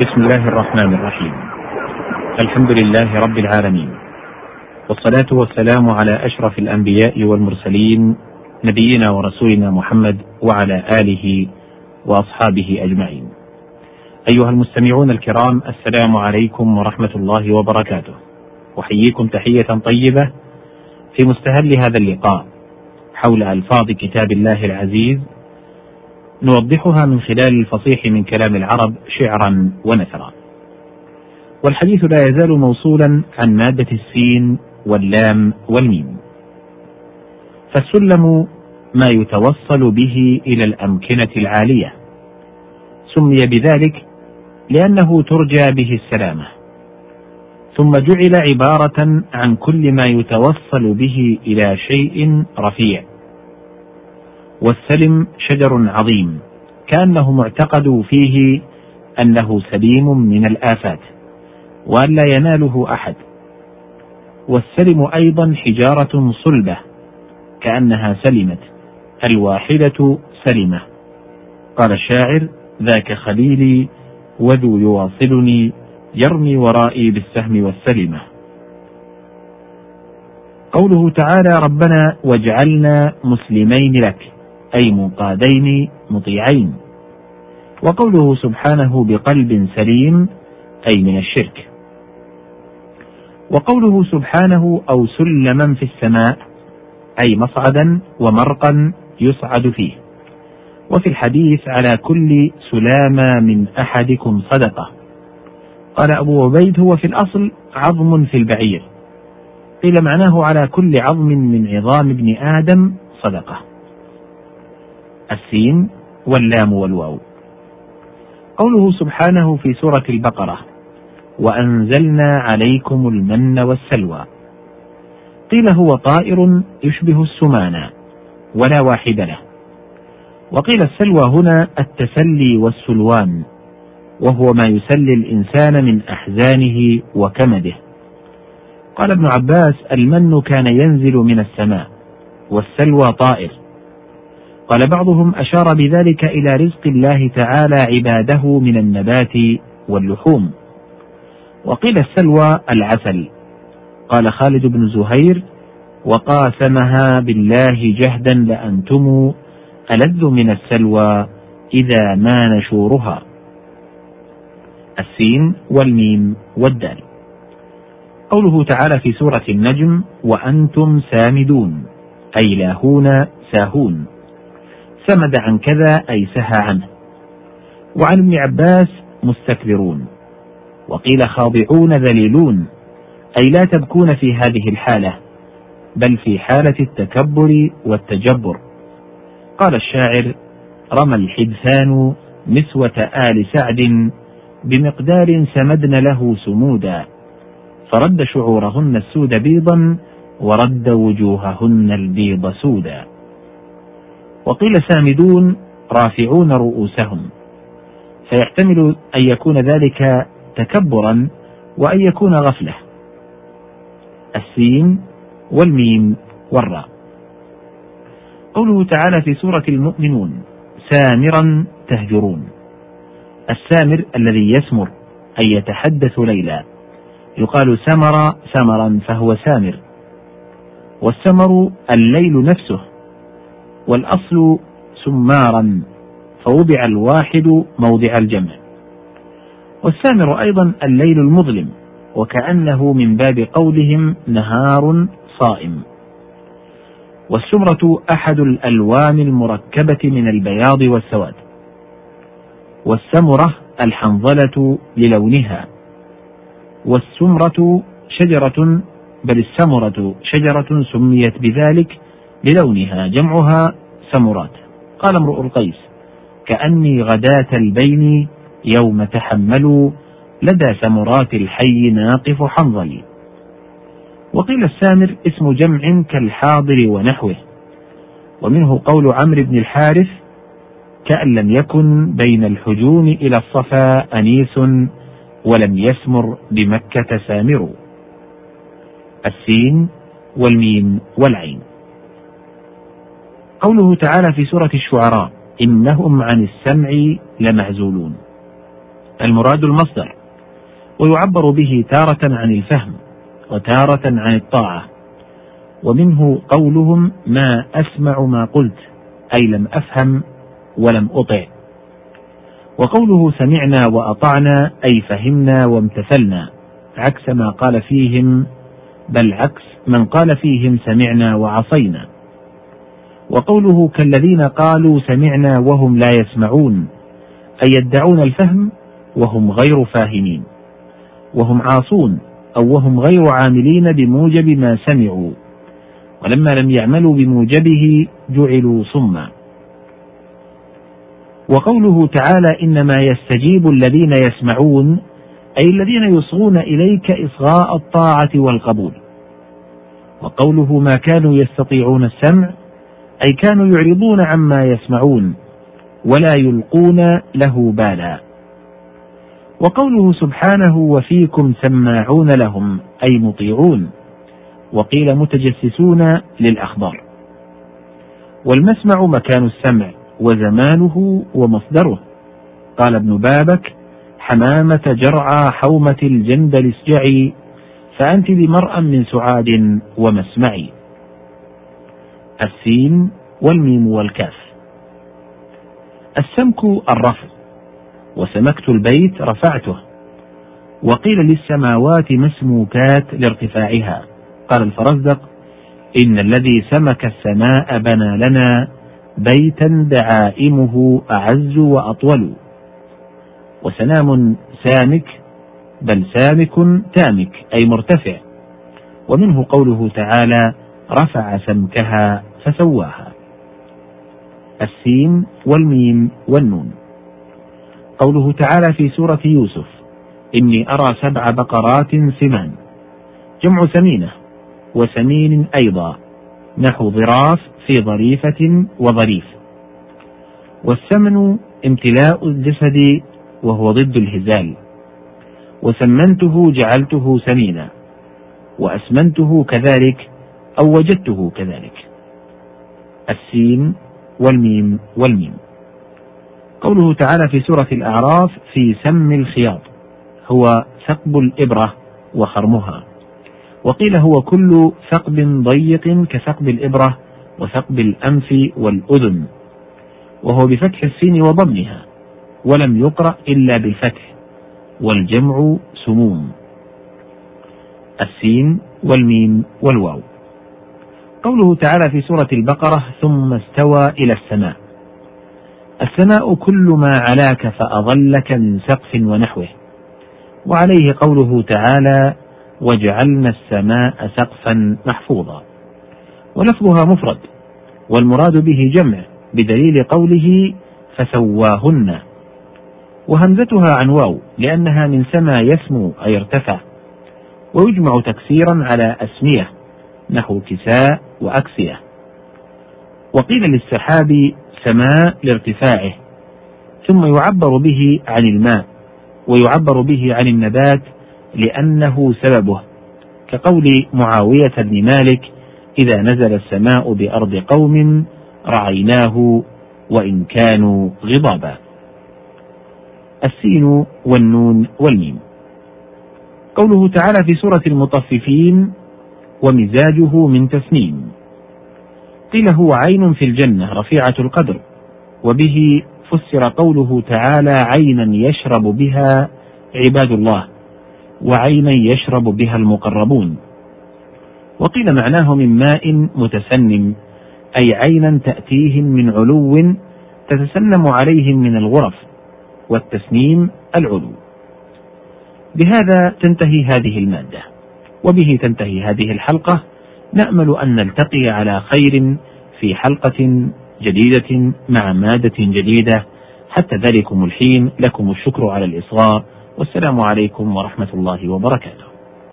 بسم الله الرحمن الرحيم. الحمد لله رب العالمين. والصلاة والسلام على أشرف الأنبياء والمرسلين نبينا ورسولنا محمد وعلى آله وأصحابه أجمعين. أيها المستمعون الكرام السلام عليكم ورحمة الله وبركاته. أحييكم تحية طيبة في مستهل هذا اللقاء حول ألفاظ كتاب الله العزيز نوضحها من خلال الفصيح من كلام العرب شعرا ونثرا. والحديث لا يزال موصولا عن مادة السين واللام والميم. فالسلم ما يتوصل به إلى الأمكنة العالية. سمي بذلك لأنه ترجى به السلامة. ثم جعل عبارة عن كل ما يتوصل به إلى شيء رفيع والسلم شجر عظيم. كأنه معتقد فيه أنه سليم من الآفات وأن لا يناله أحد. والسلم أيضا حجارة صلبة كأنها سلمت. الواحدة سلمة. قال الشاعر ذاك خليلي وذو يواصلني يرمي ورائي بالسهم والسلمة. قوله تعالى ربنا واجعلنا مسلمين لك. أي منقادين مطيعين. وقوله سبحانه بقلب سليم أي من الشرك. وقوله سبحانه أو سلما في السماء أي مصعدا ومرقا يصعد فيه. وفي الحديث على كل سلامة من أحدكم صدقة. قال أبو عبيد هو في الأصل عظم في البعير. قيل معناه على كل عظم من عظام ابن آدم صدقة. السين واللام والواو. قوله سبحانه في سورة البقرة وأنزلنا عليكم المن والسلوى قيل هو طائر يشبه السمانة ولا واحد له. وقيل السلوى هنا التسلي والسلوان وهو ما يسلي الإنسان من أحزانه وكمده. قال ابن عباس المن كان ينزل من السماء والسلوى طائر قال بعضهم أشار بذلك إلى رزق الله تعالى عباده من النبات واللحوم. وقيل السلوى العسل. قال خالد بن زهير وقاسمها بالله جهدا لأنتم ألذ من السلوى إذا ما نشورها. السين والميم والدال. قوله تعالى في سورة النجم وأنتم سامدون أي لاهون ساهون. سمد عن كذا أي سهى عنه. وعن ابن عباس مستكبرون. وقيل خاضعون ذليلون. أي لا تبكون في هذه الحالة بل في حالة التكبر والتجبر. قال الشاعر رمى الحدثان نسوة آل سعد بمقدار سمدن له سمودا. فرد شعورهن السود بيضا ورد وجوههن البيض سودا. وقيل سامدون رافعون رؤوسهم. فيحتمل أن يكون ذلك تكبرا وأن يكون غفلة. السين والميم والراء. قوله تعالى في سورة المؤمنون سامرا تهجرون. السامر الذي يسمر أي يتحدث ليلا. يقال سمر سمرا فهو سامر. والسمر الليل نفسه والأصل سمارا فوضع الواحد موضع الجمع. والسامر أيضا الليل المظلم وكأنه من باب قولهم نهار صائم. والسمرة أحد الألوان المركبة من البياض والسواد. والسمرة الحنظلة للونها. والسمرة شجرة بل السمرة شجرة سميت بذلك للونها جمعها سمرات. قال امرؤ القيس كأني غداة البين يوم تحملوا لدى سمرات الحي ناقف حنظلي. وقيل السامر اسم جمع كالحاضر ونحوه ومنه قول عمرو بن الحارث كأن لم يكن بين الهجوم إلى الصفا أنيس ولم يسمر بمكة سامر. السين والميم والعين. قوله تعالى في سورة الشعراء إنهم عن السمع لمعزولون المراد المصدر ويعبر به تارة عن الفهم وتارة عن الطاعة. ومنه قولهم ما أسمع ما قلت أي لم أفهم ولم أطع. وقوله سمعنا وأطعنا أي فهمنا وامتثلنا عكس ما قال فيهم بل عكس من قال فيهم سمعنا وعصينا. وقوله كالذين قالوا سمعنا وهم لا يسمعون أي يدعون الفهم وهم غير فاهمين وهم عاصون أو وهم غير عاملين بموجب ما سمعوا ولما لم يعملوا بموجبه جعلوا صما. وقوله تعالى إنما يستجيب الذين يسمعون أي الذين يصغون إليك إصغاء الطاعة والقبول. وقوله ما كانوا يستطيعون السمع أي كانوا يعرضون عما يسمعون ولا يلقون له بالا. وقوله سبحانه وفيكم سماعون لهم أي مطيعون. وقيل متجسسون للأخبار. والمسمع مكان السمع وزمانه ومصدره. قال ابن بابك حمامة جرعى حومة الجندل اسجعي فأنت بمرأى من سعاد ومسمعي. السين والميم والكاف. السمك الرفع. وسمكت البيت رفعته. وقيل للسماوات مسموكات لارتفاعها. قال الفرزدق إن الذي سمك السماء بنى لنا بيتا دعائمه أعز وأطول. وسنام سامك بل سامك تامك أي مرتفع. ومنه قوله تعالى رفع سمكها فسواها. السين والميم والنون. قوله تعالى في سورة يوسف إني أرى سبع بقرات سمان. جمع سمينة وسمين أيضا نحو ظراف في ظريفة وظريف. والسمن امتلاء الجسد وهو ضد الهزال. وسمنته جعلته سمينا وأسمنته كذلك أو وجدته كذلك. السين والميم والميم. قوله تعالى في سورة الأعراف في سم الخياط هو ثقب الإبرة وخرمها. وقيل هو كل ثقب ضيق كثقب الإبرة وثقب الأنف والأذن. وهو بفتح السين وضمها ولم يقرأ إلا بالفتح والجمع سموم. السين والميم والواو. قوله تعالى في سورة البقرة ثم استوى إلى السماء. السماء كل ما علاك فأظلك من سقف ونحوه. وعليه قوله تعالى وجعلنا السماء سقفا محفوظا. ولفظها مفرد والمراد به جمع بدليل قوله فسواهن. وهمزتها عن واو لأنها من سما يسمو أي ارتفع ويجمع تكسيرا على أسمية. نحو كساء وأكسية. وقيل للسحاب سماء لارتفاعه ثم يعبر به عن الماء ويعبر به عن النبات لأنه سببه كقول معاوية بن مالك إذا نزل السماء بأرض قوم رعيناه وإن كانوا غضابا. السين والنون والميم. قوله تعالى في سورة المطففين ومزاجه من تسنيم. قيل هو عين في الجنة رفيعة القدر. وبه فسر قوله تعالى عينا يشرب بها عباد الله وعينا يشرب بها المقربون. وقيل معناه من ماء متسنم أي عينا تأتيهم من علو تتسنم عليهم من الغرف والتسنيم العلو. بهذا تنتهي هذه المادة. وبه تنتهي هذه الحلقة. نأمل أن نلتقي على خير في حلقة جديدة مع مادة جديدة. حتى ذلكم الحين لكم الشكر على الإصغاء. والسلام عليكم ورحمة الله وبركاته.